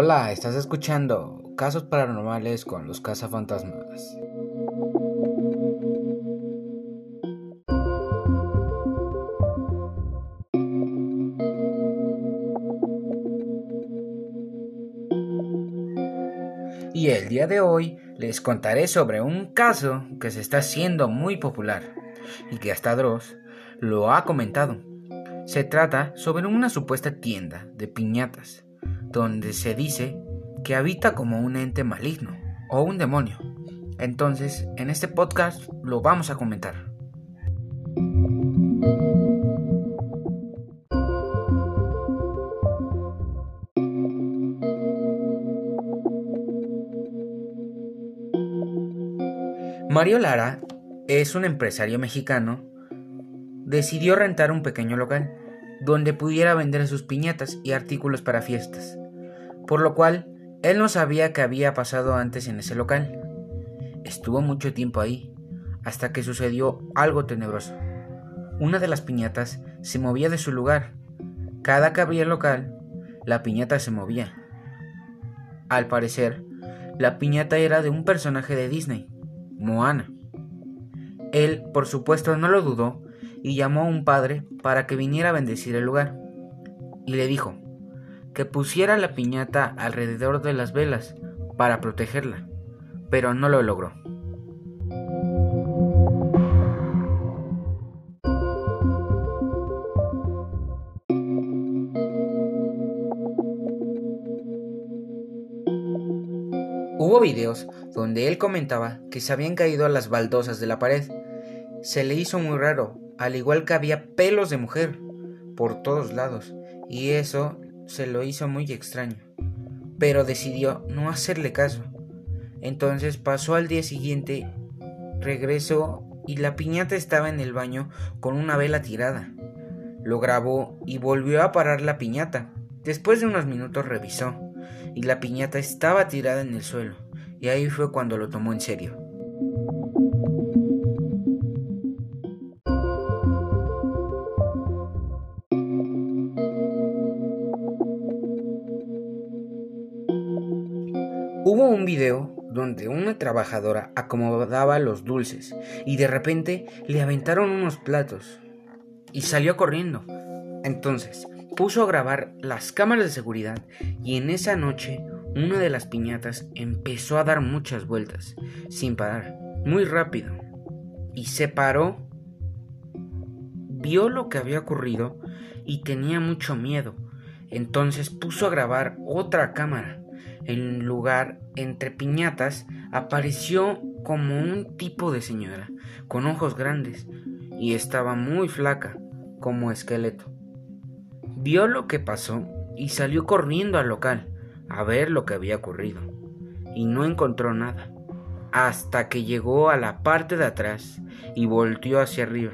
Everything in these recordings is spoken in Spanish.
Hola, estás escuchando Casos Paranormales con los Cazafantasmas. Y el día de hoy les contaré sobre un caso que se está haciendo muy popular y que hasta Dross lo ha comentado. Se trata sobre una supuesta tienda de piñatas, donde se dice que habita como un ente maligno o un demonio. Entonces, en este podcast lo vamos a comentar. Mario Lara es un empresario mexicano decidió rentar un pequeño local donde pudiera vender sus piñatas y artículos para fiestas, por lo cual él no sabía qué había pasado antes en ese local. Estuvo mucho tiempo ahí, hasta que sucedió algo tenebroso. Una de las piñatas se movía de su lugar. Cada que abría el local, la piñata se movía. Al parecer, la piñata era de un personaje de Disney, Moana. Él, por supuesto, no lo dudó y llamó a un padre para que viniera a bendecir el lugar. Y le dijo que pusiera la piñata alrededor de las velas para protegerla, pero no lo logró. Hubo videos donde él comentaba que se habían caído a las baldosas de la pared. Se le hizo muy raro al igual que había pelos de mujer por todos lados, y eso se lo hizo muy extraño. Pero decidió no hacerle caso. Entonces pasó al día siguiente, regresó y la piñata estaba en el baño con una vela tirada. Lo grabó y volvió a parar la piñata. Después de unos minutos revisó y la piñata estaba tirada en el suelo, y ahí fue cuando lo tomó en serio. Hubo un video donde una trabajadora acomodaba los dulces y de repente le aventaron unos platos y salió corriendo. Entonces puso a grabar las cámaras de seguridad y en esa noche una de las piñatas empezó a dar muchas vueltas sin parar, muy rápido. Y se paró, vio lo que había ocurrido y tenía mucho miedo. Entonces puso a grabar otra cámara en lugar entre piñatas apareció como un tipo de señora, con ojos grandes, y estaba muy flaca, como esqueleto. Vio lo que pasó y salió corriendo al local a ver lo que había ocurrido, y no encontró nada, hasta que llegó a la parte de atrás y volteó hacia arriba,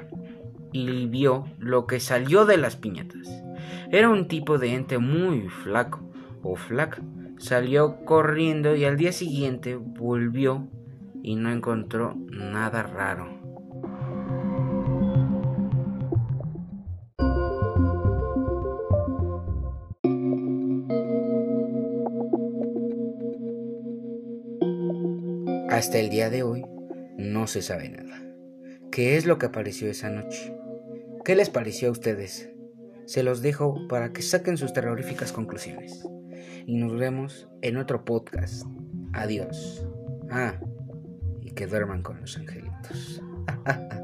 y vio lo que salió de las piñatas. Era un tipo de ente muy flaco o flaca, Salió corriendo y al día siguiente volvió y no encontró nada raro. Hasta el día de hoy no se sabe nada. ¿Qué es lo que apareció esa noche? ¿Qué les pareció a ustedes? Se los dejo para que saquen sus terroríficas conclusiones y nos vemos en otro podcast. Adiós. Ah, y que duerman con los angelitos.